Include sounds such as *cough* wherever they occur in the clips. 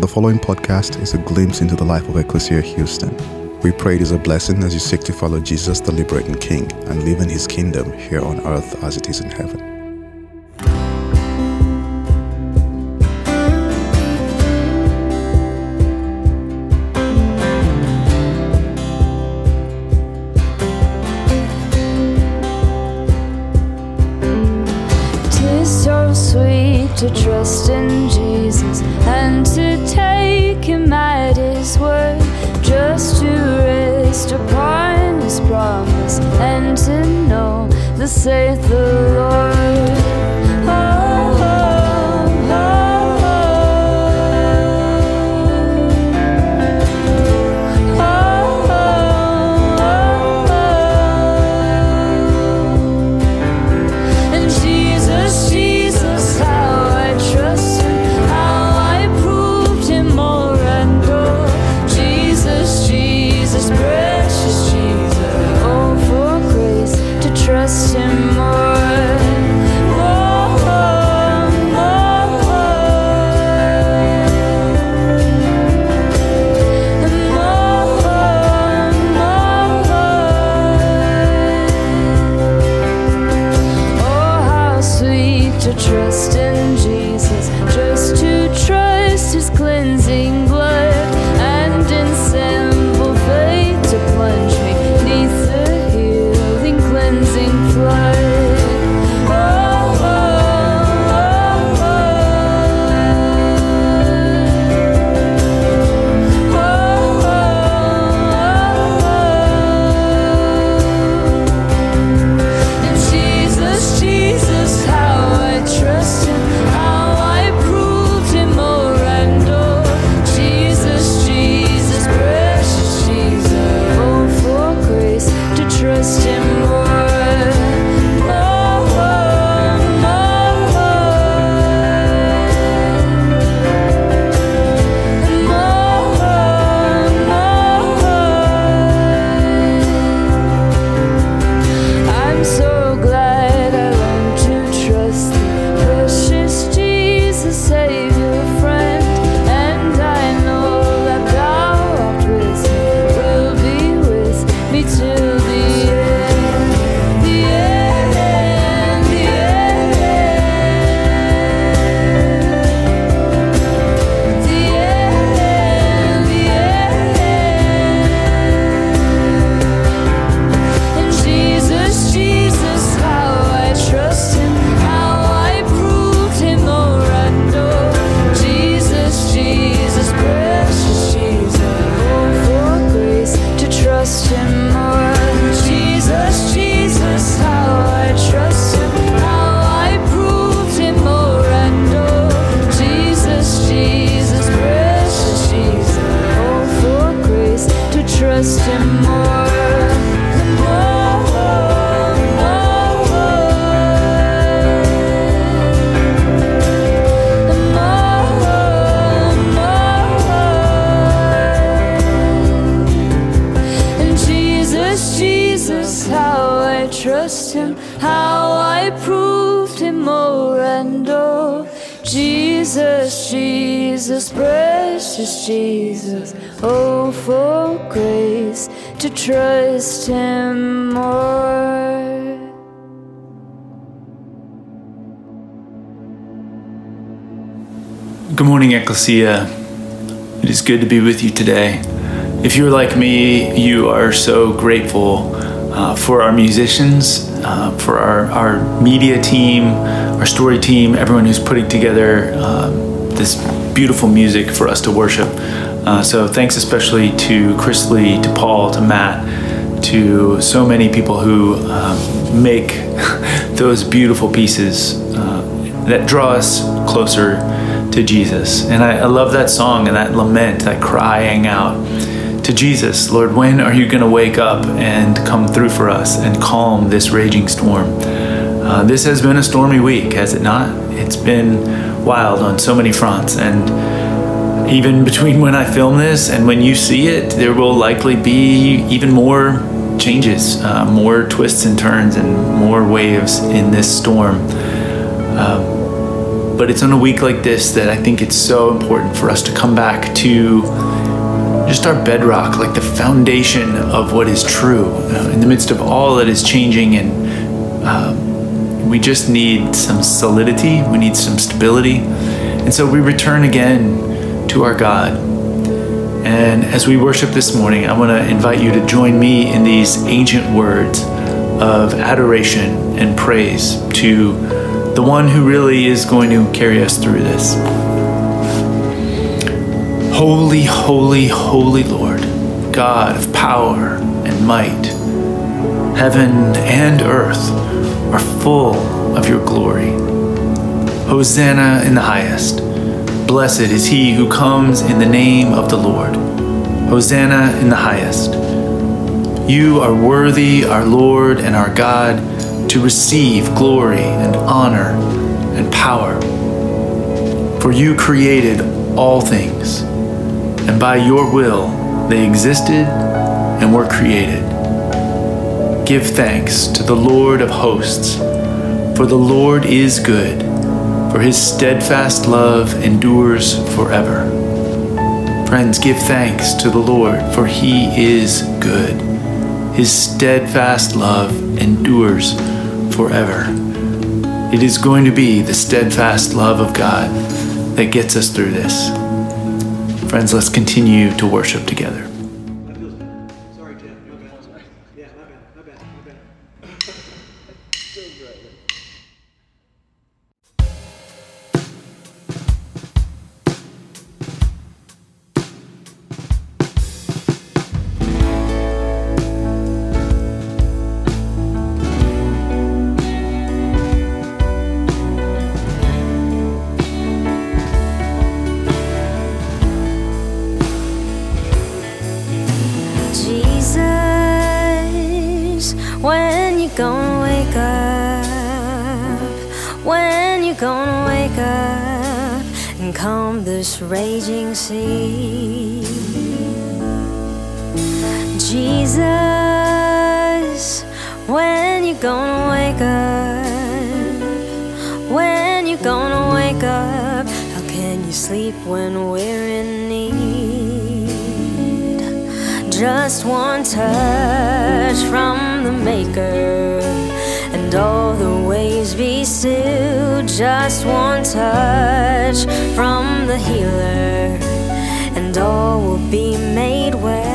The following podcast is a glimpse into the life of Ecclesia Houston. We pray it is a blessing as you seek to follow Jesus, the liberating King, and live in his kingdom here on earth as it is in heaven. Jesus, oh for grace to trust Him more. Good morning, Ecclesia. It is good to be with you today. If you're like me, you are so grateful uh, for our musicians, uh, for our, our media team, our story team, everyone who's putting together um, this beautiful music for us to worship. Uh, so, thanks especially to Chris Lee, to Paul, to Matt, to so many people who um, make *laughs* those beautiful pieces uh, that draw us closer to Jesus. And I, I love that song and that lament, that crying out to Jesus, Lord, when are you going to wake up and come through for us and calm this raging storm? Uh, this has been a stormy week, has it not? It's been wild on so many fronts. And even between when I film this and when you see it, there will likely be even more changes, uh, more twists and turns, and more waves in this storm. Um, but it's on a week like this that I think it's so important for us to come back to just our bedrock, like the foundation of what is true uh, in the midst of all that is changing. And um, we just need some solidity, we need some stability. And so we return again to our God. And as we worship this morning, I want to invite you to join me in these ancient words of adoration and praise to the one who really is going to carry us through this. Holy, holy, holy Lord, God of power and might, heaven and earth are full of your glory. Hosanna in the highest. Blessed is he who comes in the name of the Lord. Hosanna in the highest. You are worthy, our Lord and our God, to receive glory and honor and power. For you created all things, and by your will they existed and were created. Give thanks to the Lord of hosts, for the Lord is good, for his steadfast love endures forever. Friends, give thanks to the Lord, for he is good. His steadfast love endures forever. It is going to be the steadfast love of God that gets us through this. Friends, let's continue to worship together. Raging sea? Jesus, when you gonna wake up? When you gonna wake up? How can you sleep when we're in need? Just one touch from the Maker, and all the ways be still. Just one touch from the Healer, and all will be made well.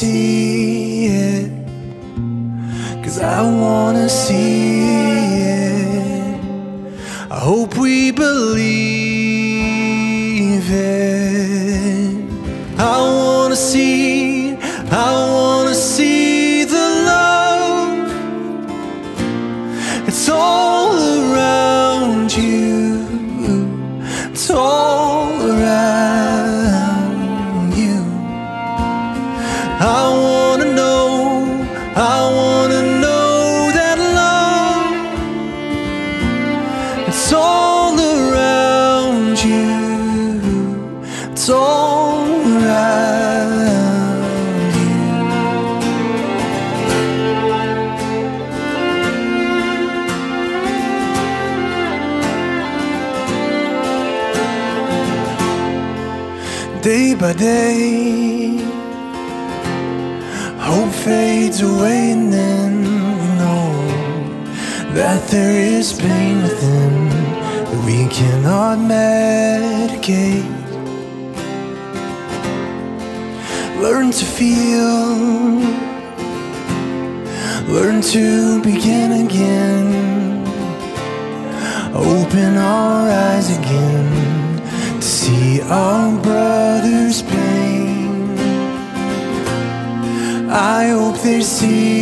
See Day hope fades away, and then we know that there is pain within that we cannot medicate. Learn to feel, learn to see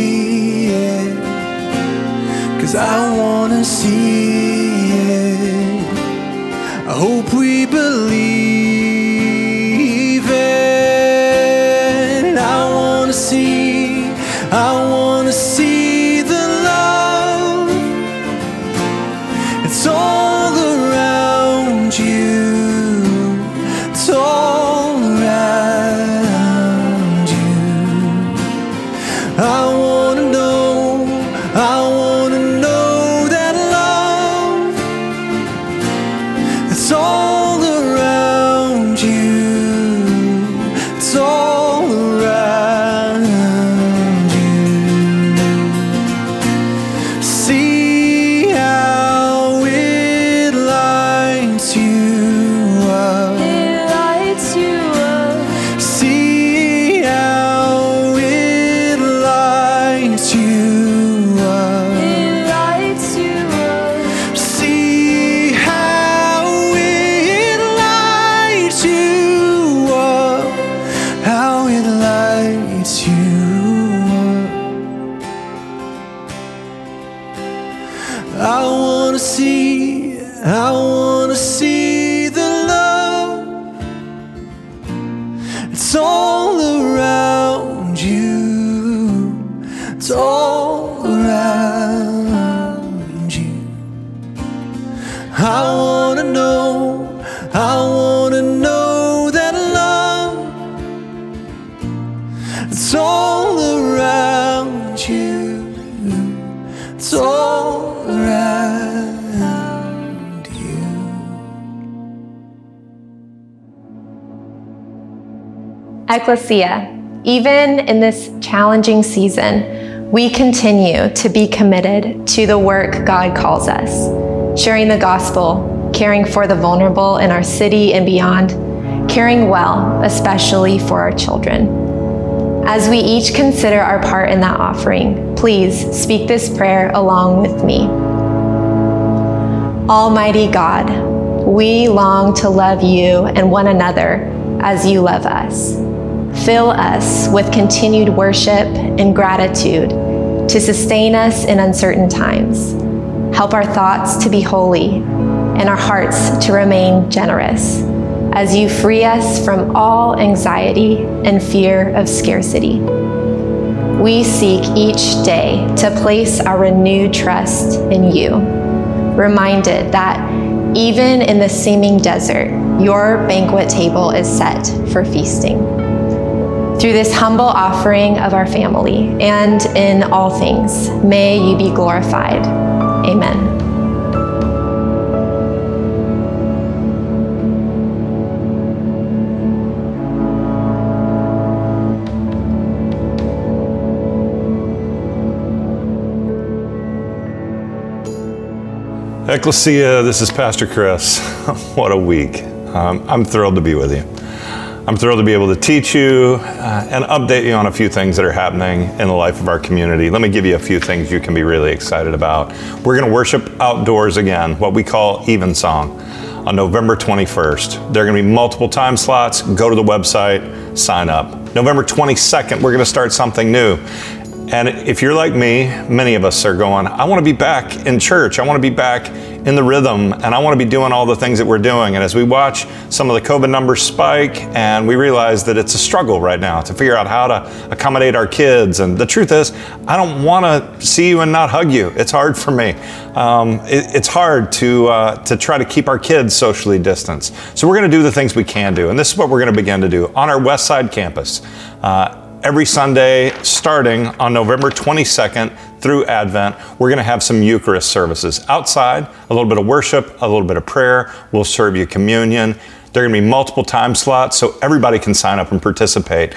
Ecclesia, even in this challenging season, we continue to be committed to the work God calls us, sharing the gospel, caring for the vulnerable in our city and beyond, caring well, especially for our children. As we each consider our part in that offering, please speak this prayer along with me. Almighty God, we long to love you and one another as you love us. Fill us with continued worship and gratitude to sustain us in uncertain times. Help our thoughts to be holy and our hearts to remain generous as you free us from all anxiety and fear of scarcity. We seek each day to place our renewed trust in you, reminded that even in the seeming desert, your banquet table is set for feasting. Through this humble offering of our family and in all things, may you be glorified. Amen. Ecclesia, this is Pastor Chris. *laughs* what a week. Um, I'm thrilled to be with you. I'm thrilled to be able to teach you uh, and update you on a few things that are happening in the life of our community. Let me give you a few things you can be really excited about. We're going to worship outdoors again, what we call Evensong, on November 21st. There are going to be multiple time slots. Go to the website, sign up. November 22nd, we're going to start something new. And if you're like me, many of us are going, I want to be back in church. I want to be back in the rhythm and I want to be doing all the things that we're doing. And as we watch some of the COVID numbers spike and we realize that it's a struggle right now to figure out how to accommodate our kids. And the truth is, I don't want to see you and not hug you. It's hard for me. Um, it, it's hard to, uh, to try to keep our kids socially distanced. So we're going to do the things we can do. And this is what we're going to begin to do on our West Side campus. Uh, every Sunday starting on November 22nd through Advent, we're going to have some Eucharist services outside, a little bit of worship, a little bit of prayer. We'll serve you communion. There are going to be multiple time slots so everybody can sign up and participate.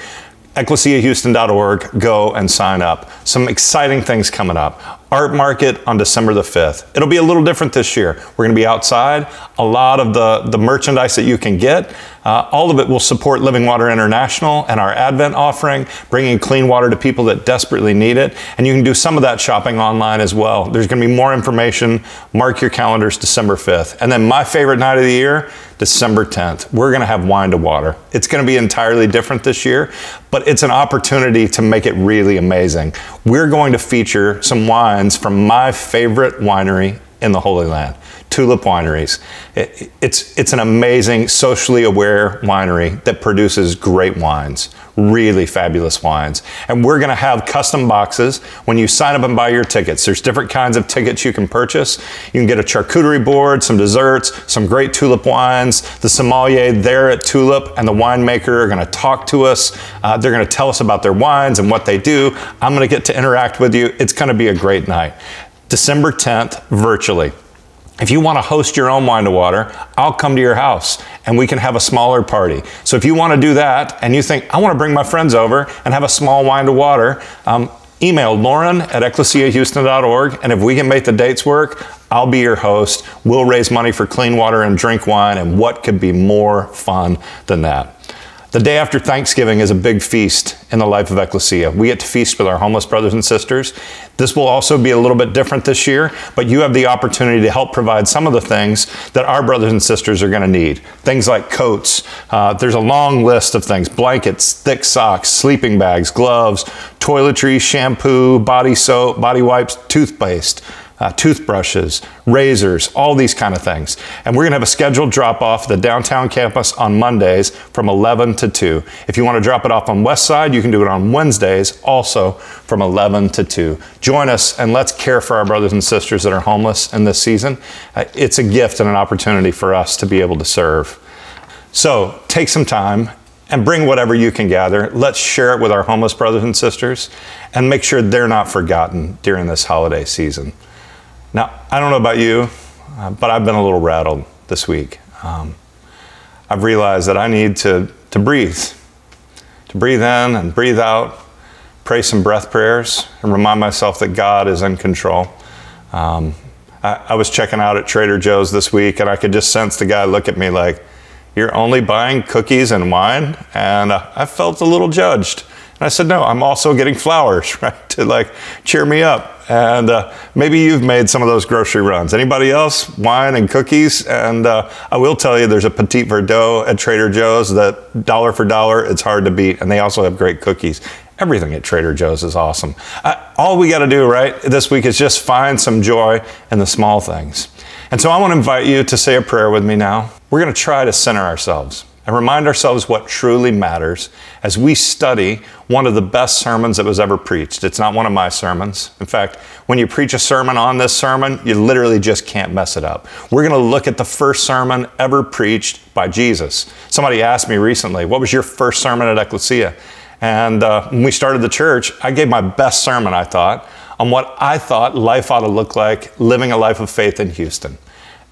EcclesiaHouston.org, go and sign up. Some exciting things coming up. Art Market on December the 5th. It'll be a little different this year. We're going to be outside. A lot of the, the merchandise that you can get, uh, all of it will support Living Water International and our Advent offering, bringing clean water to people that desperately need it. And you can do some of that shopping online as well. There's going to be more information. Mark your calendars December 5th. And then my favorite night of the year, December 10th. We're going to have wine to water. It's going to be entirely different this year, but it's an opportunity to make it really amazing. We're going to feature some wines from my favorite winery in the Holy Land. Tulip Wineries. It, it's, it's an amazing, socially aware winery that produces great wines, really fabulous wines. And we're going to have custom boxes when you sign up and buy your tickets. There's different kinds of tickets you can purchase. You can get a charcuterie board, some desserts, some great tulip wines. The sommelier there at Tulip and the winemaker are going to talk to us. Uh, they're going to tell us about their wines and what they do. I'm going to get to interact with you. It's going to be a great night. December 10th, virtually. If you want to host your own wine to water, I'll come to your house and we can have a smaller party. So if you want to do that and you think, I want to bring my friends over and have a small wine to water, um, email lauren at ecclesiahouston.org. And if we can make the dates work, I'll be your host. We'll raise money for clean water and drink wine. And what could be more fun than that? The day after Thanksgiving is a big feast in the life of Ecclesia. We get to feast with our homeless brothers and sisters. This will also be a little bit different this year, but you have the opportunity to help provide some of the things that our brothers and sisters are going to need. Things like coats. Uh, there's a long list of things blankets, thick socks, sleeping bags, gloves, toiletries, shampoo, body soap, body wipes, toothpaste uh, toothbrushes, razors, all these kind of things. And we're going to have a scheduled drop off at the downtown campus on Mondays from 11 to 2. If you want to drop it off on West Side, you can do it on Wednesdays also from 11 to 2. Join us and let's care for our brothers and sisters that are homeless in this season. Uh, it's a gift and an opportunity for us to be able to serve. So take some time and bring whatever you can gather. Let's share it with our homeless brothers and sisters and make sure they're not forgotten during this holiday season. Now, I don't know about you, uh, but I've been a little rattled this week. Um, I've realized that I need to, to breathe, to breathe in and breathe out, pray some breath prayers, and remind myself that God is in control. Um, I, I was checking out at Trader Joe's this week, and I could just sense the guy look at me like, You're only buying cookies and wine? And uh, I felt a little judged. I said, No, I'm also getting flowers, *laughs* right, to like cheer me up. And uh, maybe you've made some of those grocery runs. Anybody else? Wine and cookies. And uh, I will tell you, there's a Petit Verdot at Trader Joe's that dollar for dollar, it's hard to beat. And they also have great cookies. Everything at Trader Joe's is awesome. Uh, all we got to do, right, this week is just find some joy in the small things. And so I want to invite you to say a prayer with me now. We're going to try to center ourselves. And remind ourselves what truly matters as we study one of the best sermons that was ever preached. It's not one of my sermons. In fact, when you preach a sermon on this sermon, you literally just can't mess it up. We're going to look at the first sermon ever preached by Jesus. Somebody asked me recently, What was your first sermon at Ecclesia? And uh, when we started the church, I gave my best sermon, I thought, on what I thought life ought to look like living a life of faith in Houston.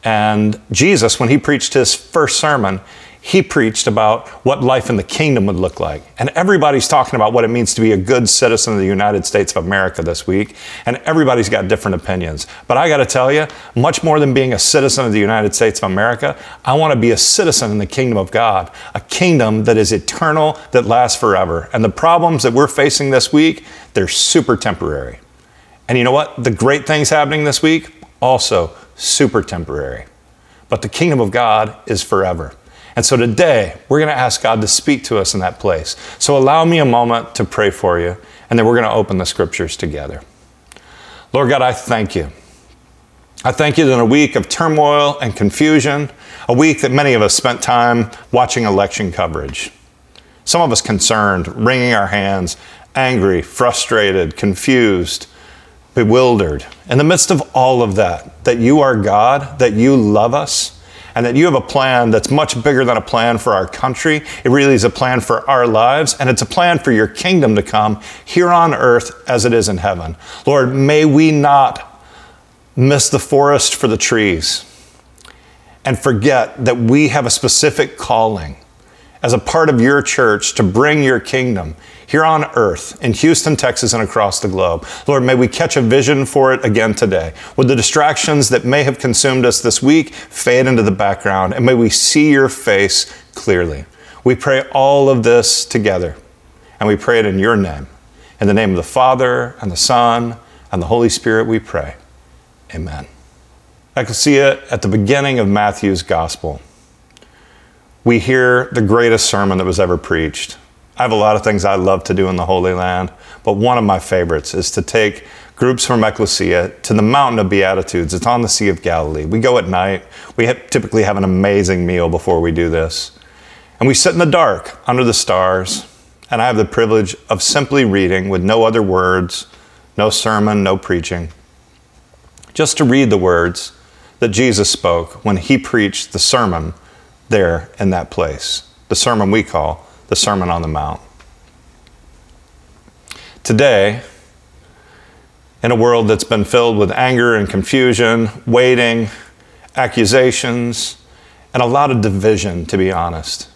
And Jesus, when he preached his first sermon, he preached about what life in the kingdom would look like. And everybody's talking about what it means to be a good citizen of the United States of America this week. And everybody's got different opinions. But I got to tell you, much more than being a citizen of the United States of America, I want to be a citizen in the kingdom of God, a kingdom that is eternal, that lasts forever. And the problems that we're facing this week, they're super temporary. And you know what? The great things happening this week, also super temporary. But the kingdom of God is forever. And so today, we're going to ask God to speak to us in that place. So allow me a moment to pray for you, and then we're going to open the scriptures together. Lord God, I thank you. I thank you that in a week of turmoil and confusion, a week that many of us spent time watching election coverage. Some of us concerned, wringing our hands, angry, frustrated, confused, bewildered. In the midst of all of that, that you are God, that you love us, and that you have a plan that's much bigger than a plan for our country. It really is a plan for our lives, and it's a plan for your kingdom to come here on earth as it is in heaven. Lord, may we not miss the forest for the trees and forget that we have a specific calling as a part of your church to bring your kingdom here on earth, in Houston, Texas, and across the globe. Lord, may we catch a vision for it again today. Would the distractions that may have consumed us this week fade into the background, and may we see your face clearly. We pray all of this together, and we pray it in your name. In the name of the Father, and the Son, and the Holy Spirit, we pray. Amen. Ecclesia, at the beginning of Matthew's Gospel, we hear the greatest sermon that was ever preached. I have a lot of things I love to do in the Holy Land, but one of my favorites is to take groups from Ecclesia to the Mountain of Beatitudes. It's on the Sea of Galilee. We go at night. We have, typically have an amazing meal before we do this. And we sit in the dark under the stars, and I have the privilege of simply reading with no other words, no sermon, no preaching, just to read the words that Jesus spoke when he preached the sermon there in that place, the sermon we call the Sermon on the Mount. Today, in a world that's been filled with anger and confusion, waiting, accusations, and a lot of division, to be honest.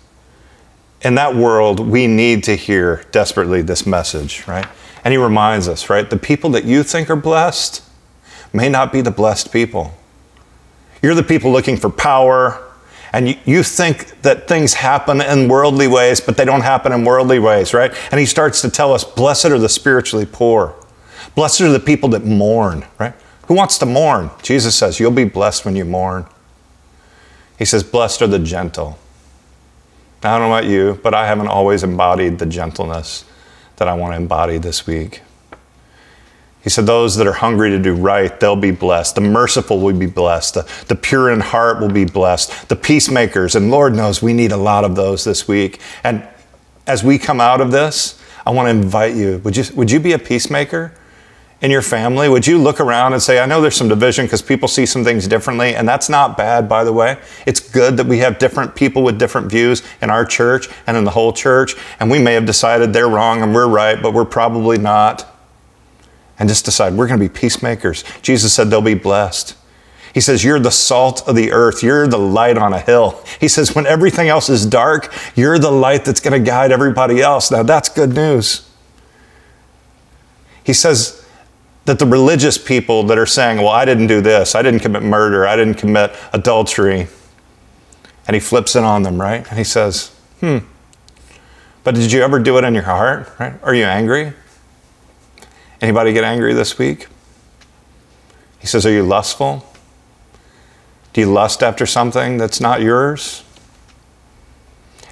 In that world, we need to hear desperately this message, right? And he reminds us, right? The people that you think are blessed may not be the blessed people. You're the people looking for power, and you, you think that things happen in worldly ways, but they don't happen in worldly ways, right? And he starts to tell us, Blessed are the spiritually poor. Blessed are the people that mourn, right? Who wants to mourn? Jesus says, You'll be blessed when you mourn. He says, Blessed are the gentle. Now, I don't know about you, but I haven't always embodied the gentleness that I want to embody this week. He said, Those that are hungry to do right, they'll be blessed. The merciful will be blessed. The, the pure in heart will be blessed. The peacemakers, and Lord knows we need a lot of those this week. And as we come out of this, I want to invite you would, you would you be a peacemaker in your family? Would you look around and say, I know there's some division because people see some things differently, and that's not bad, by the way. It's good that we have different people with different views in our church and in the whole church, and we may have decided they're wrong and we're right, but we're probably not and just decide we're going to be peacemakers. Jesus said they'll be blessed. He says, You're the salt of the earth. You're the light on a hill. *laughs* He says, When everything else is dark, you're the light that's going to guide everybody else. Now, that's good news. He says that the religious people that are saying, Well, I didn't do this, I didn't commit murder, I didn't commit adultery, and he flips it on them, right? And he says, Hmm, but did you ever do it in your heart, right? Are you angry? Anybody get angry this week? He says, Are you lustful? Do you lust after something that's not yours?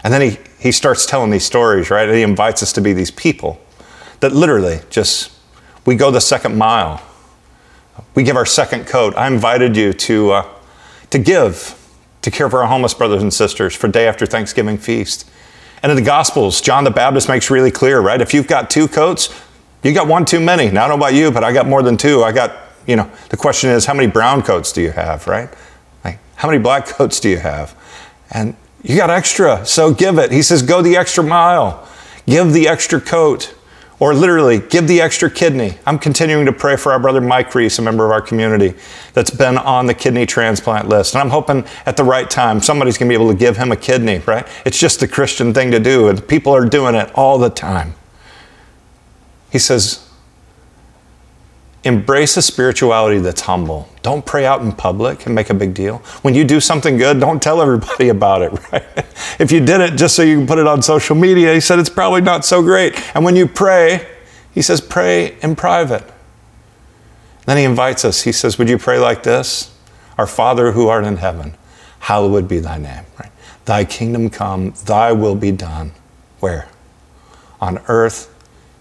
And then he, he starts telling these stories, right? And he invites us to be these people that literally just, we go the second mile. We give our second coat. I invited you to, uh, to give to care for our homeless brothers and sisters for day after Thanksgiving feast. And in the Gospels, John the Baptist makes really clear, right? If you've got two coats, you got one too many. Now, I don't know about you, but I got more than two. I got, you know, the question is, how many brown coats do you have, right? Like, how many black *laughs* coats do you have? And you got extra, so give it. He says, go the extra mile, give the extra coat, or literally, give the extra kidney. I'm continuing to pray for our brother Mike Reese, a member of our community, that's been on the kidney transplant list. And I'm hoping at the right time somebody's gonna be able to give him a kidney, right? It's just the Christian thing to do, and people are doing it all the time. He says, Embrace a spirituality that's humble. Don't pray out in public and make a big deal. When you do something good, don't tell everybody *laughs* about it, right? If you did it just so you can put it on social media, he said it's probably not so great. And when you pray, he says, pray in private. Then he invites us. He says, Would you pray like this? Our Father who art in heaven, hallowed be thy name. Right? Thy kingdom come, thy will be done. Where? On earth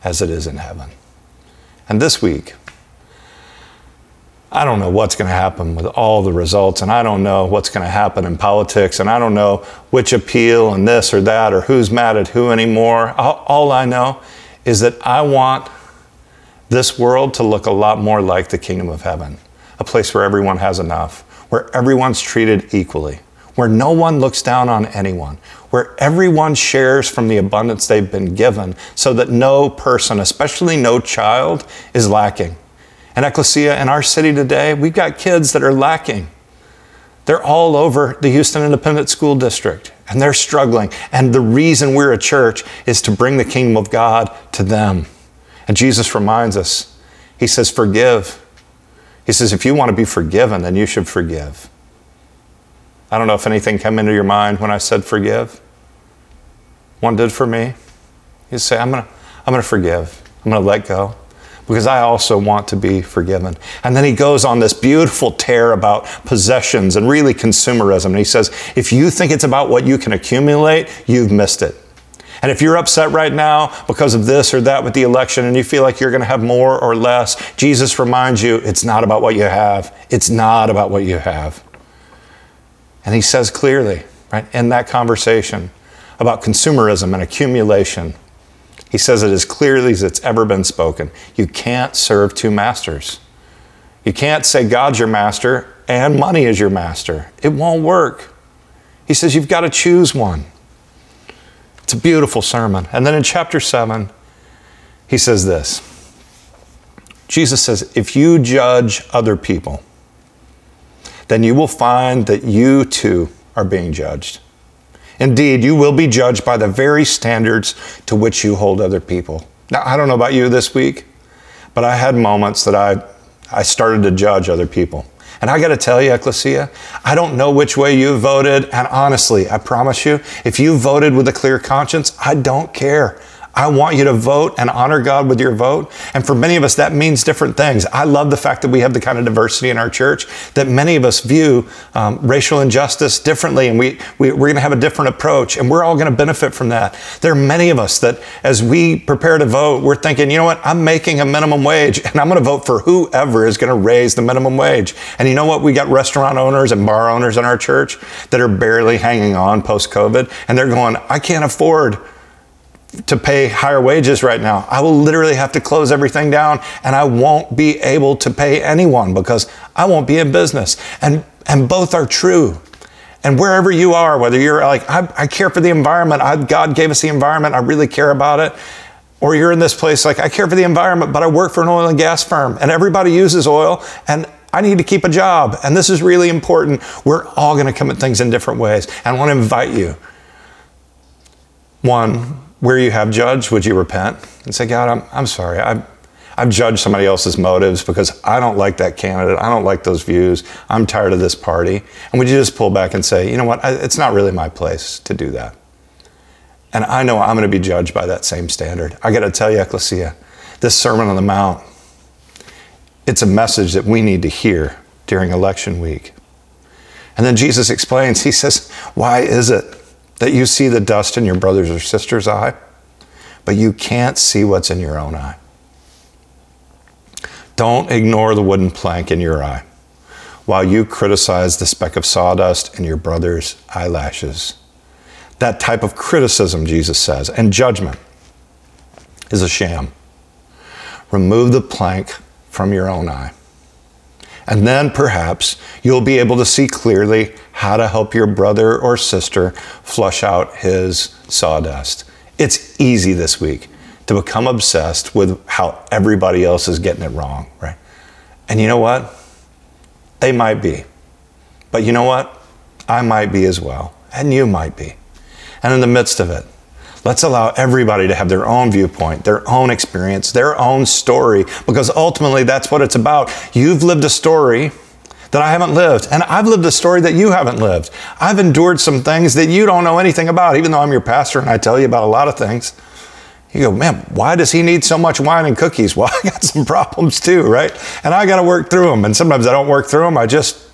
as it is in heaven. And this week, I don't know what's going to happen with all the results, and I don't know what's going to happen in politics, and I don't know which appeal and this or that or who's mad at who anymore. All, I know is that I want this world to look a lot more like the kingdom of heaven, a place where everyone has enough, where everyone's treated equally, where no one looks down on anyone, where everyone shares from the abundance they've been given, so that no person, especially no child, is lacking. And Ecclesia, in our city today, we've got kids that are lacking. They're all over the Houston Independent School District and they're struggling. And the reason we're a church is to bring the kingdom of God to them. And Jesus reminds us, He says, Forgive. He says, If you want to be forgiven, then you should forgive. I don't know if anything came into your mind when I said forgive. One did for me. You say, I'm going to I'm going to forgive, I'm going to let go because I also want to be forgiven. And then he goes on this beautiful tear about possessions and really consumerism. And he says, if you think it's about what you can accumulate, you've missed it. And if you're upset right now because of this or that with the election and you feel like you're going to have more or less, Jesus reminds you it's not about what you have. It's not about what you have. And he says clearly, right, in that conversation about consumerism and accumulation, he says it as clearly as it's ever been spoken. You can't serve two masters. You can't say God's your master and money is your master. It won't work. He says you've got to choose one. It's a beautiful sermon. And then in chapter 7, he says this Jesus says, If you judge other people, then you will find that you too are being judged. Indeed, you will be judged by the very standards to which you hold other people. Now, I don't know about you this week, but I had moments that I, I started to judge other people. And I got to tell you, Ecclesia, I don't know which way you voted. And honestly, I promise you, if you voted with a clear conscience, I don't care. I want you to vote and honor God with your vote. And for many of us, that means different things. I love the fact that we have the kind of diversity in our church that many of us view um, racial injustice differently, and we, we, are going to have a different approach, and we're all going to benefit from that. There are many of us that, as we prepare to vote, we're thinking, you know what, I'm making a minimum wage, and I'm going to vote for whoever is going to raise the minimum wage. And you know what? We got restaurant owners and bar owners in our church that are barely hanging on post COVID, and they're going, I can't afford to pay higher wages right now. I will literally have to close everything down and I won't be able to pay anyone because I won't be in business. And, and both are true. And wherever you are, whether you're like, I, I care for the environment, I, God gave us the environment, I really care about it. Or you're in this place like, I care for the environment, but I work for an oil and gas firm and everybody uses oil and I need to keep a job. And this is really important. We're all going to come at things in different ways. And I want to invite you. One, where you have judged, would you repent and say, God, I'm, I'm sorry. I've, I've judged somebody else's motives because I don't like that candidate. I don't like those views. I'm tired of this party. And would you just pull back and say, you know what? I, it's not really my place to do that. And I know I'm going to be judged by that same standard. I got to tell you, Ecclesia, this Sermon on the Mount, it's a message that we need to hear during election week. And then Jesus explains, He says, Why is it that you see the dust in your brother's or sister's eye, but you can't see what's in your own eye. Don't ignore the wooden plank in your eye. while you criticize the speck of sawdust in your brother's eyelashes. That type of criticism, Jesus says, and judgment is a sham. Remove the plank from your own eye. And then perhaps you'll be able to see clearly how to help your brother or sister flush out his sawdust. It's easy this week to become obsessed with how everybody else is getting it wrong, right? And you know what? They might be. But you know what? I might be as well. And you might be. And in the midst of it, let's allow everybody to have their own viewpoint, their own experience, their own story, because ultimately that's what it's about. You've lived a story that I haven't lived, and I've lived a story that you haven't lived. I've endured some things that you don't know anything about, even though I'm your pastor and I tell you about a lot of things. You go, man, why does he need so much wine and cookies? *laughs* Well, I got some problems too, right? And I got to work through them. And sometimes I don't work through them. I just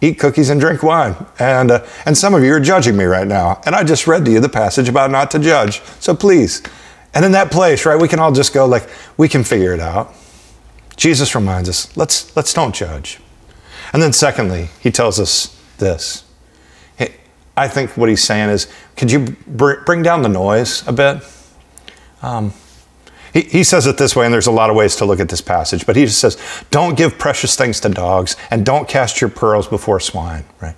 eat cookies and drink wine. And, uh, and some of you are judging me right now. And I just read to you the passage about not to judge. So please. And in that place, right, we can all just go like, we can figure it out. Jesus reminds us, let's, let's don't judge. And then secondly, he tells us this. I think what he's saying is, could you br- bring down the noise a bit? Um, he, he says it this way, and there's a lot of ways to look at this passage, but he just says, Don't give precious things to dogs, and don't cast your pearls before swine, right?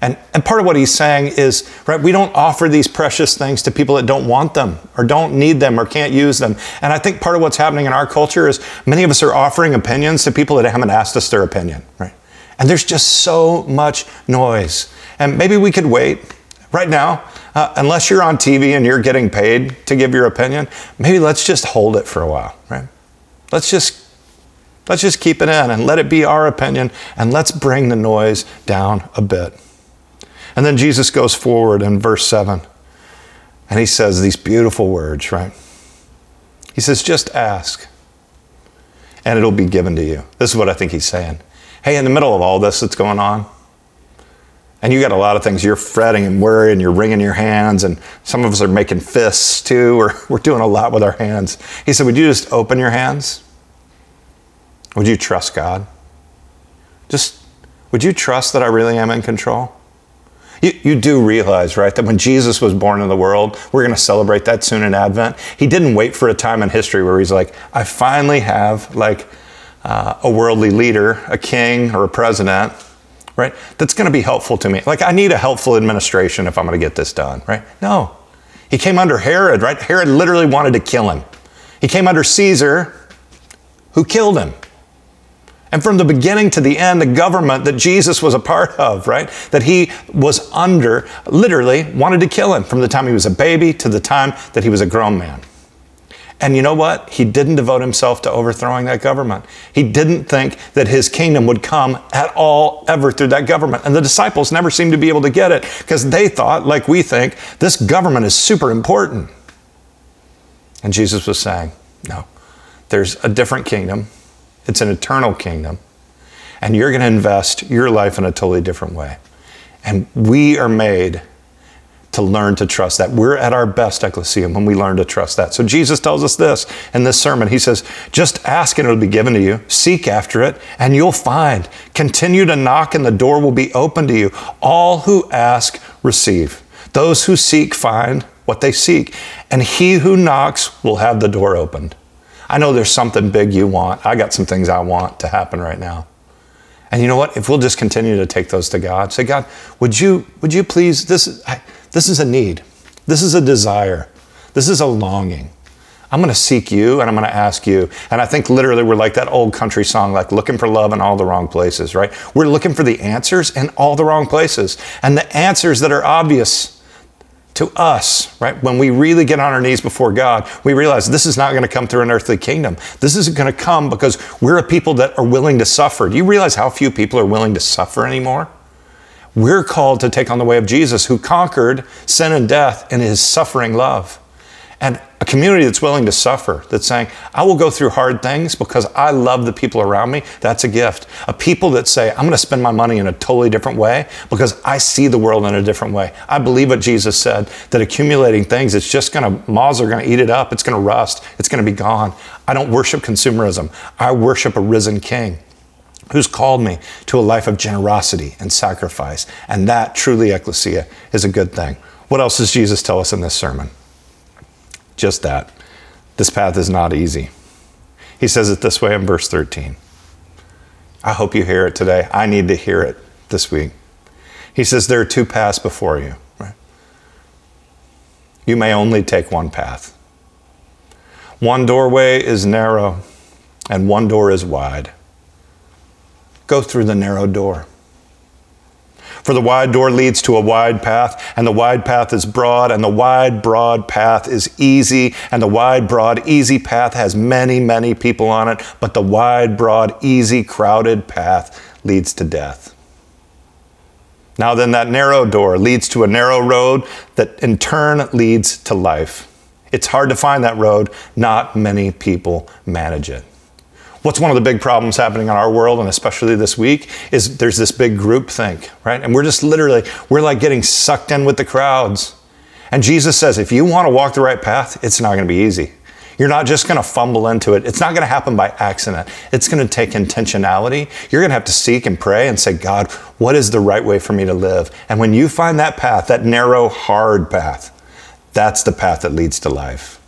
And, and part of what he's saying is, right, we don't offer these precious things to people that don't want them or don't need them or can't use them. And I think part of what's happening in our culture is many of us are offering opinions to people that haven't asked us their opinion, right? And there's just so much noise. And maybe we could wait right now, uh, unless you're on TV and you're getting paid to give your opinion, maybe let's just hold it for a while, right? Let's just let's just keep it in and let it be our opinion and let's bring the noise down a bit. And then Jesus goes forward in verse 7 and he says these beautiful words, right? He says, just ask and it'll be given to you. This is what I think he's saying. Hey, in the middle of all this that's going on, and you got a lot of things you're fretting and worrying, you're wringing your hands, and some of us are making fists too. *laughs* We're, we're doing a lot with our hands. He said, Would you just open your hands? Would you trust God? Just, would you trust that I really am in control? You, you do realize, right, that when Jesus was born in the world, we're going to celebrate that soon in Advent. He didn't wait for a time in history where he's like, I finally have like uh, a worldly leader, a king or a president right? That's going to be helpful to me. Like, I need a helpful administration if I'm going to get this done, right? No. He came under Herod, right? Herod literally wanted to kill him. He came under Caesar, who killed him. And from the beginning to the end, the government that Jesus was a part of, right, that he was under, literally wanted to kill him from the time he was a baby to the time that he was a grown man. And you know what? He didn't devote himself to overthrowing that government. He didn't think that his kingdom would come at all ever through that government. And the disciples never seemed to be able to get it because they thought, like we think, this government is super important. And Jesus was saying, no, there's a different kingdom, it's an eternal kingdom. And you're going to invest your life in a totally different way. And we are made to learn to trust that. We're at our best, Ecclesia, when we learn to trust that. So Jesus tells us this in this sermon. He says, just ask and it'll be given to you. Seek after it and you'll find. Continue to knock and the door will be open to you. All who ask, receive. Those who seek, find what they seek. And he who knocks will have the door opened. I know there's something big you want. I got some things I want to happen right now. And you know what? If we'll just continue to take those to God, say, God, would you, would you please, this, I, this is a need. This is a desire. This is a longing. I'm going to seek you and I'm going to ask you. And I think literally we're like that old country song, like looking for love in all the wrong places, right? We're looking for the answers in all the wrong places. And the answers that are obvious to us, right? When we really get on our knees before God, we realize this is not going to come through an earthly kingdom. This isn't going to come because we're a people that are willing to suffer. Do you realize how few people are willing to suffer anymore? We're called to take on the way of Jesus, who conquered sin and death in his suffering love. And a community that's willing to suffer, that's saying, I will go through hard things because I love the people around me, that's a gift. A people that say, I'm going to spend my money in a totally different way because I see the world in a different way. I believe what Jesus said that accumulating things, it's just going to, moths are going to eat it up, it's going to rust, it's going to be gone. I don't worship consumerism, I worship a risen king. Who's called me to a life of generosity and sacrifice. And that truly, ecclesia, is a good thing. What else does Jesus tell us in this sermon? Just that. This path is not easy. He says it this way in verse 13. I hope you hear it today. I need to hear it this week. He says there are two paths before you. Right? You may only take one path. One doorway is narrow and one door is wide. Go through the narrow door. For the wide door leads to a wide path, and the wide path is broad, and the wide, broad path is easy, and the wide, broad, easy path has many, many people on it, but the wide, broad, easy, crowded path leads to death. Now, then, that narrow door leads to a narrow road that in turn leads to life. It's hard to find that road, not many people manage it. What's one of the big problems happening in our world, and especially this week, is there's this big group think, right? And we're just literally, we're like getting sucked in with the crowds. And Jesus says, if you want to walk the right path, it's not going to be easy. You're not just going to fumble into it. It's not going to happen by accident. It's going to take intentionality. You're going to have to seek and pray and say, God, what is the right way for me to live? And when you find that path, that narrow, hard path, that's the path that leads to life.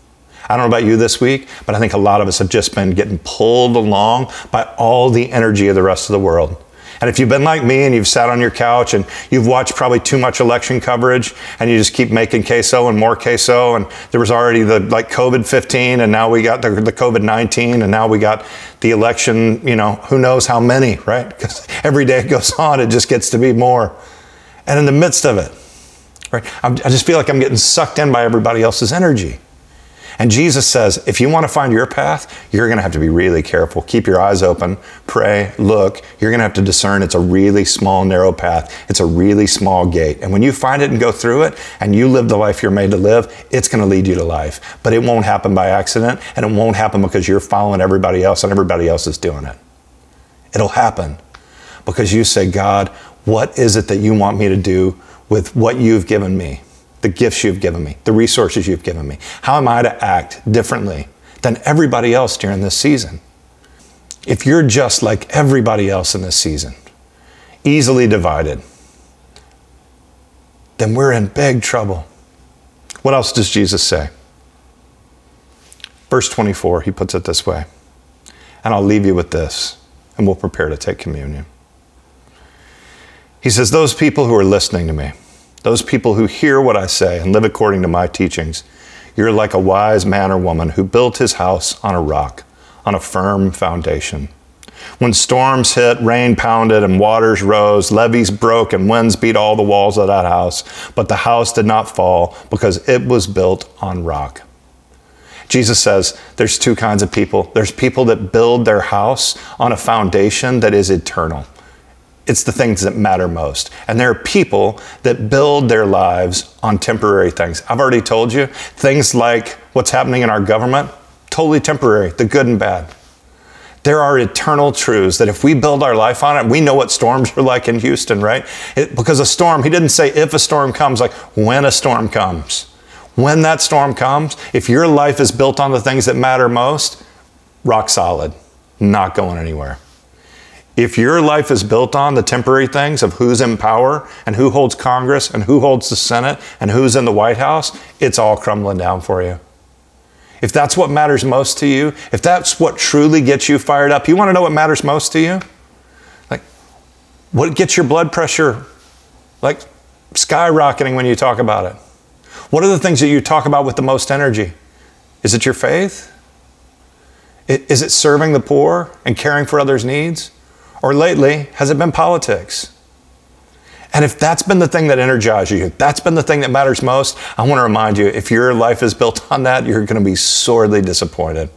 I don't know about you this week, but I think a lot of us have just been getting pulled along by all the energy of the rest of the world. And if you've been like me and you've sat on your couch and you've watched probably too much election coverage and you just keep making queso and more queso and there was already the like COVID 15 and now we got the, the COVID 19 and now we got the election, you know, who knows how many, right? Because every day it goes *laughs* on, it just gets to be more. And in the midst of it, right, I'm, I just feel like I'm getting sucked in by everybody else's energy. And Jesus says, if you want to find your path, you're going to have to be really careful. Keep your eyes open, pray, look. You're going to have to discern it's a really small, narrow path. It's a really small gate. And when you find it and go through it and you live the life you're made to live, it's going to lead you to life. But it won't happen by accident and it won't happen because you're following everybody else and everybody else is doing it. It'll happen because you say, God, what is it that you want me to do with what you've given me? The gifts you've given me, the resources you've given me? How am I to act differently than everybody else during this season? If you're just like everybody else in this season, easily divided, then we're in big trouble. What else does Jesus say? Verse 24, he puts it this way. And I'll leave you with this, and we'll prepare to take communion. He says, Those people who are listening to me, those people who hear what I say and live according to my teachings, you're like a wise man or woman who built his house on a rock, on a firm foundation. When storms hit, rain pounded, and waters rose, levees broke, and winds beat all the walls of that house, but the house did not fall because it was built on rock. Jesus says there's two kinds of people. There's people that build their house on a foundation that is eternal. It's the things that matter most. And there are people that build their lives on temporary things. I've already told you, things like what's happening in our government, totally temporary, the good and bad. There are eternal truths that if we build our life on it, we know what storms are like in Houston, right? It, because a storm, he didn't say if a storm comes, like when a storm comes. When that storm comes, if your life is built on the things that matter most, rock solid, not going anywhere. If your life is built on the temporary things of who's in power and who holds Congress and who holds the Senate and who's in the White House, it's all crumbling down for you. If that's what matters most to you, if that's what truly gets you fired up, you want to know what matters most to you? Like, what gets your blood pressure like skyrocketing when you talk about it? What are the things that you talk about with the most energy? Is it your faith? Is it serving the poor and caring for others' needs? Or lately, has it been politics? And if that's been the thing that energizes you, that's been the thing that matters most, I want to remind you if your life is built on that, you're going to be sorely disappointed.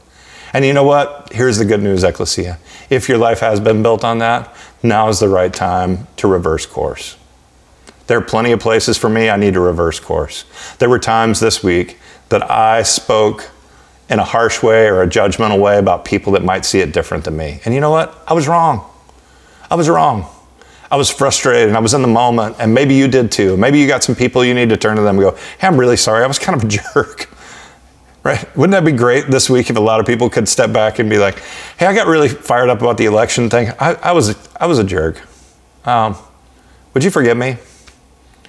And you know what? Here's the good news, Ecclesia. If your life has been built on that, now is the right time to reverse course. There are plenty of places for me I need to reverse course. There were times this week that I spoke in a harsh way or a judgmental way about people that might see it different than me. And you know what? I was wrong. I was wrong. I was frustrated and I was in the moment, and maybe you did too. Maybe you got some people you need to turn to them and go, Hey, I'm really sorry. I was kind of a *laughs* jerk. Right? Wouldn't that be great this week if a lot of people could step back and be like, hey, I got really fired up about the election thing. I, I was, I was a jerk. Um, would you forgive me?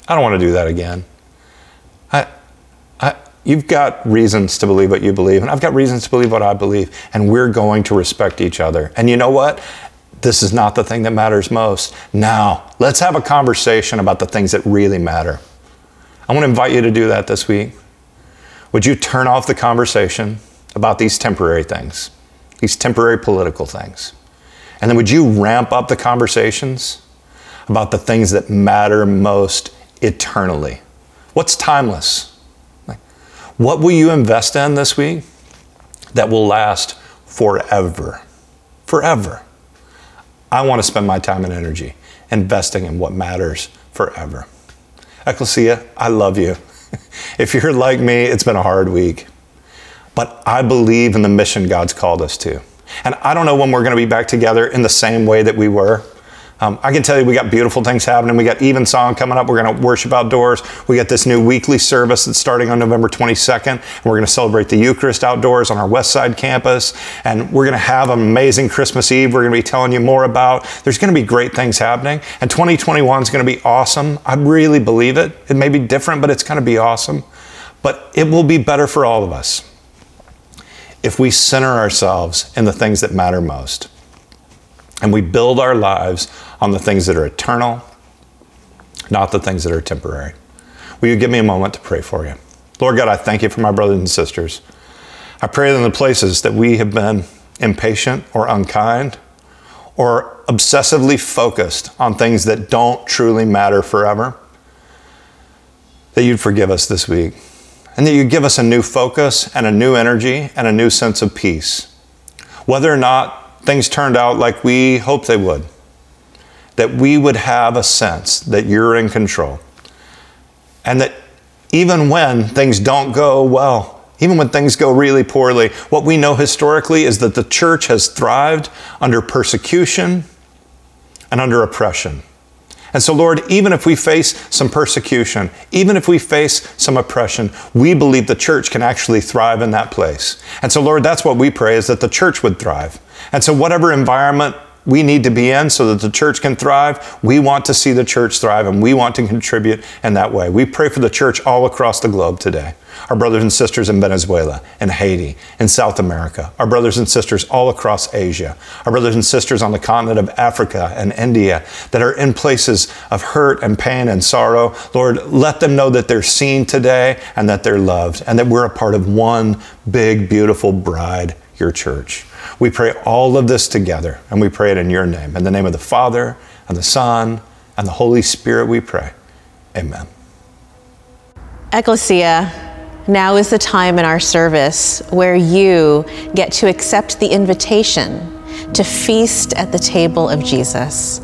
I don't want to do that again. I, I, you've got reasons to believe what you believe, and I've got reasons to believe what I believe, and we're going to respect each other. And you know what? This is not the thing that matters most. Now, let's have a conversation about the things that really matter. I want to invite you to do that this week. Would you turn off the conversation about these temporary things, these temporary political things? And then would you ramp up the conversations about the things that matter most eternally? What's timeless? What will you invest in this week that will last forever? Forever. I want to spend my time and energy investing in what matters forever. Ecclesia, I love you. *laughs* if you're like me, it's been a hard week. But I believe in the mission God's called us to. And I don't know when we're going to be back together in the same way that we were. Um, I can tell you we got beautiful things happening. We got Evensong coming up. We're going to worship outdoors. We got this new weekly service that's starting on November 22nd. And we're going to celebrate the Eucharist outdoors on our West Side campus. And we're going to have an amazing Christmas Eve. We're going to be telling you more about. There's going to be great things happening. And 2021 is going to be awesome. I really believe it. It may be different, but it's going to be awesome. But it will be better for all of us if we center ourselves in the things that matter most and we build our lives on the things that are eternal, not the things that are temporary. Will you give me a moment to pray for you? Lord God, I thank you for my brothers and sisters. I pray that in the places that we have been impatient or unkind or obsessively focused on things that don't truly matter forever, that you'd forgive us this week and that you'd give us a new focus and a new energy and a new sense of peace. Whether or not things turned out like we hoped they would, that we would have a sense that you're in control. And that even when things don't go well, even when things go really poorly, what we know historically is that the church has thrived under persecution and under oppression. And so, Lord, even if we face some persecution, even if we face some oppression, we believe the church can actually thrive in that place. And so, Lord, that's what we pray is that the church would thrive. And so, whatever environment we need to be in so that the church can thrive, we want to see the church thrive and we want to contribute in that way. We pray for the church all across the globe today. Our brothers and sisters in Venezuela, in Haiti, in South America, our brothers and sisters all across Asia, our brothers and sisters on the continent of Africa and India that are in places of hurt and pain and sorrow. Lord, let them know that they're seen today and that they're loved and that we're a part of one big, beautiful bride, your church. We pray all of this together and we pray it in your name. In the name of the Father and the Son and the Holy Spirit, we pray. Amen. Ecclesia, now is the time in our service where you get to accept the invitation to feast at the table of Jesus.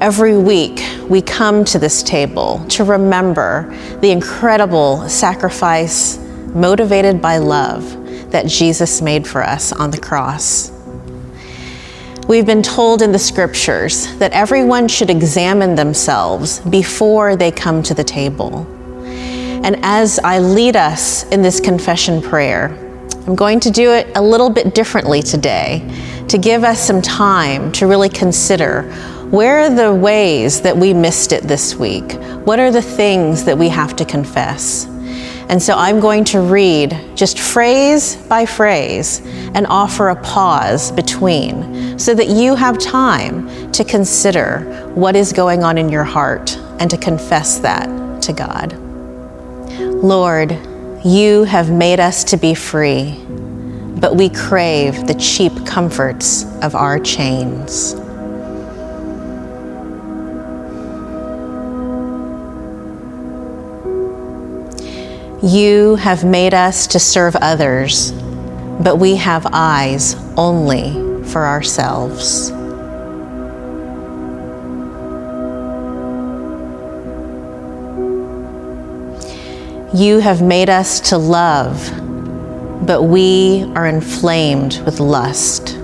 Every week, we come to this table to remember the incredible sacrifice motivated by love that Jesus made for us on the cross. We've been told in the scriptures that everyone should examine themselves before they come to the table. And as I lead us in this confession prayer, I'm going to do it a little bit differently today to give us some time to really consider where are the ways that we missed it this week? What are the things that we have to confess? And so I'm going to read just phrase by phrase and offer a pause between so that you have time to consider what is going on in your heart and to confess that to God. Lord, you have made us to be free, but we crave the cheap comforts of our chains. You have made us to serve others, but we have eyes only for ourselves. You have made us to love, but we are inflamed with lust.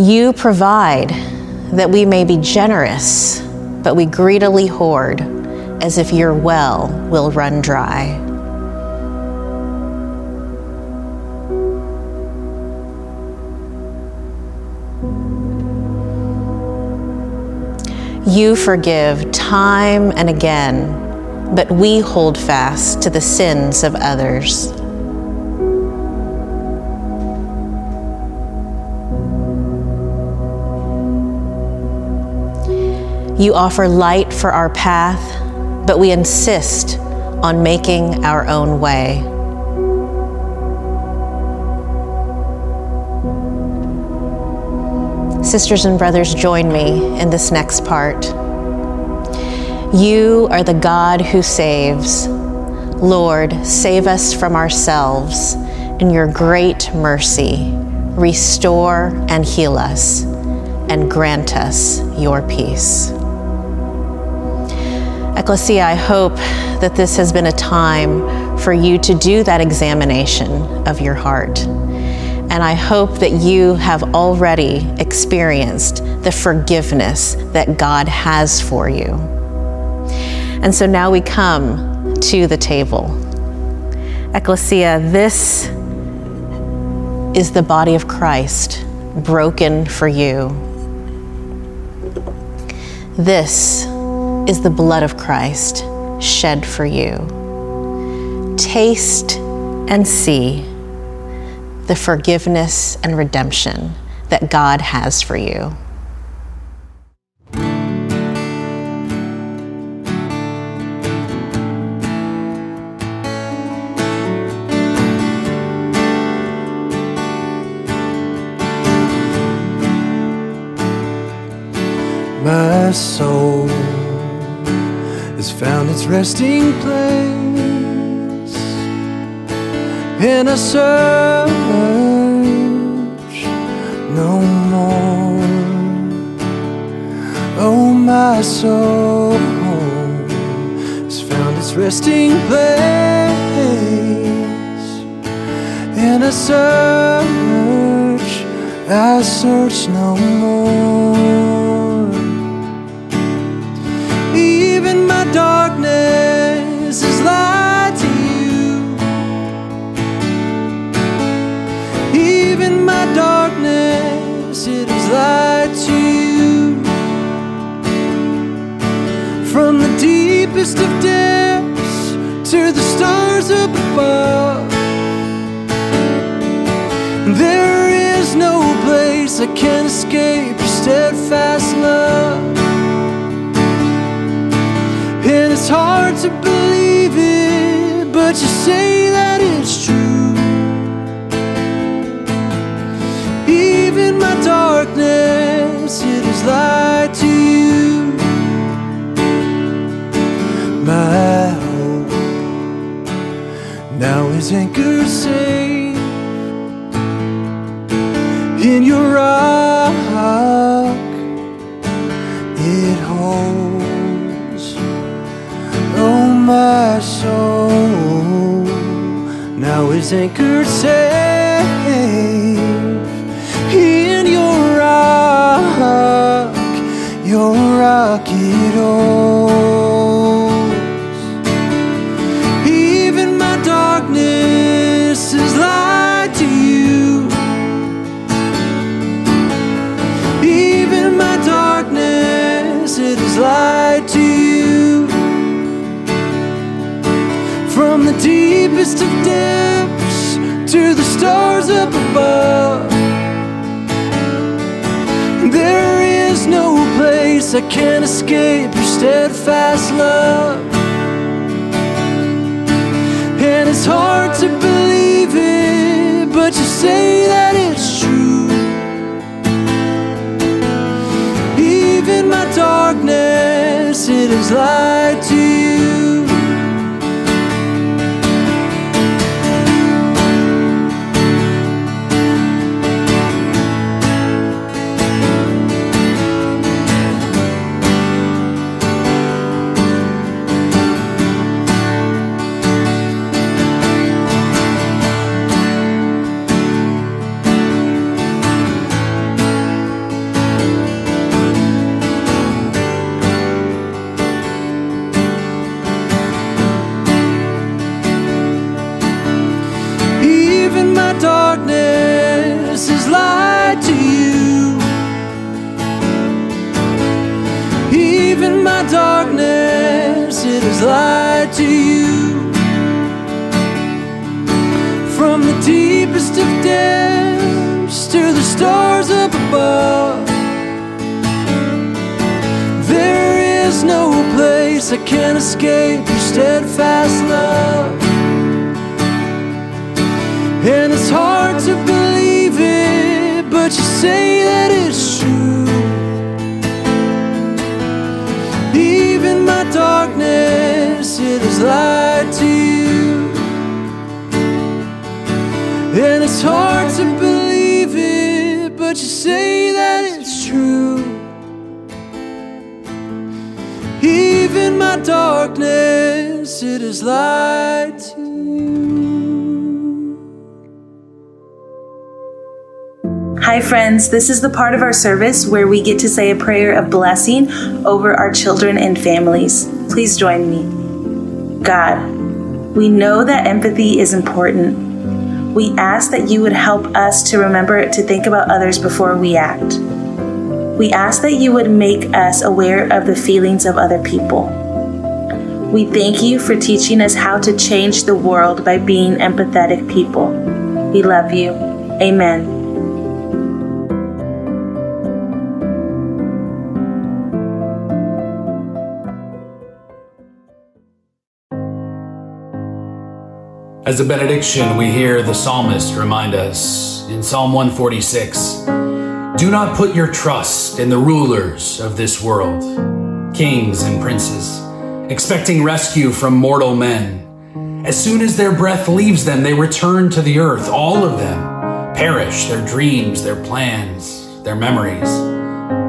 You provide, that we may be generous, but we greedily hoard, as if your well will run dry. You forgive time and again, but we hold fast to the sins of others. You offer light for our path, but we insist on making our own way. Sisters and brothers, join me in this next part. You are the God who saves. Lord, save us from ourselves in your great mercy. Restore and heal us, and grant us your peace. Ecclesia, I hope that this has been a time for you to do that examination of your heart. And I hope that you have already experienced the forgiveness that God has for you. And so now we come to the table. Ecclesia, this is the body of Christ broken for you. This is the blood of Christ shed for you. Taste and see the forgiveness and redemption that God has for you. My soul its resting place, in a search no more. Oh, my soul has found its resting place, in a search, I search no more. Darkness is light to you. Even my darkness, it is light to you. From the deepest of depths to the stars up above, there is no place I can escape your steadfast love. Hard to believe it, but you say that it's true. Even my darkness, it is light to you. My hope now is anchored safe in your rock. Soul now is anchored safe in your rock, your rock it holds. I can't escape your steadfast love. And it's hard to believe it, but you say that it's true. Even my darkness, it is light is light to you. From the deepest of depths to the stars up above, there is no place I can escape your steadfast love. And it's hard to believe it, but you say that it's my darkness, it is light to you. And it's hard to believe it, but you say that it's true. Even my darkness, it is light to you. Hi, friends. This is the part of our service where we get to say a prayer of blessing over our children and families. Please join me. God, we know that empathy is important. We ask that you would help us to remember to think about others before we act. We ask that you would make us aware of the feelings of other people. We thank you for teaching us how to change the world by being empathetic people. We love you. Amen. As a benediction, we hear the psalmist remind us in Psalm 146 Do not put your trust in the rulers of this world, kings and princes, expecting rescue from mortal men. As soon as their breath leaves them, they return to the earth. All of them perish their dreams, their plans, their memories.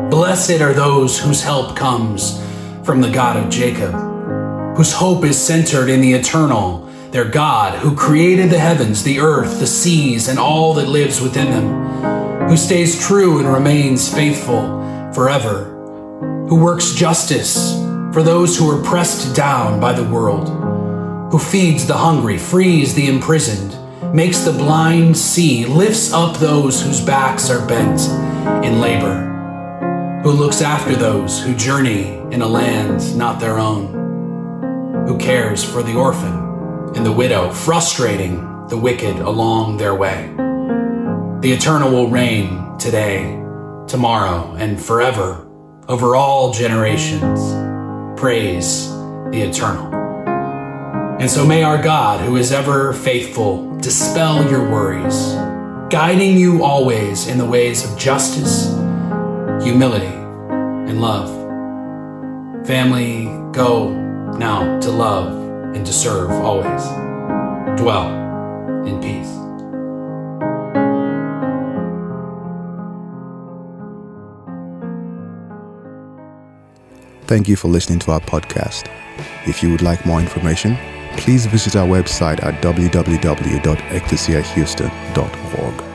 Blessed are those whose help comes from the God of Jacob, whose hope is centered in the eternal their God, who created the heavens, the earth, the seas, and all that lives within them, who stays true and remains faithful forever, who works justice for those who are pressed down by the world, who feeds the hungry, frees the imprisoned, makes the blind see, lifts up those whose backs are bent in labor, who looks after those who journey in a land not their own, who cares for the orphan and the widow, frustrating the wicked along their way. The eternal will reign today, tomorrow, and forever over all generations. Praise the eternal. And so may our God, who is ever faithful, dispel your worries, guiding you always in the ways of justice, humility, and love. Family, go now to love and to serve always. Dwell in peace. Thank you for listening to our podcast. If you would like more information, please visit our website at www.ecclesiahouston.org.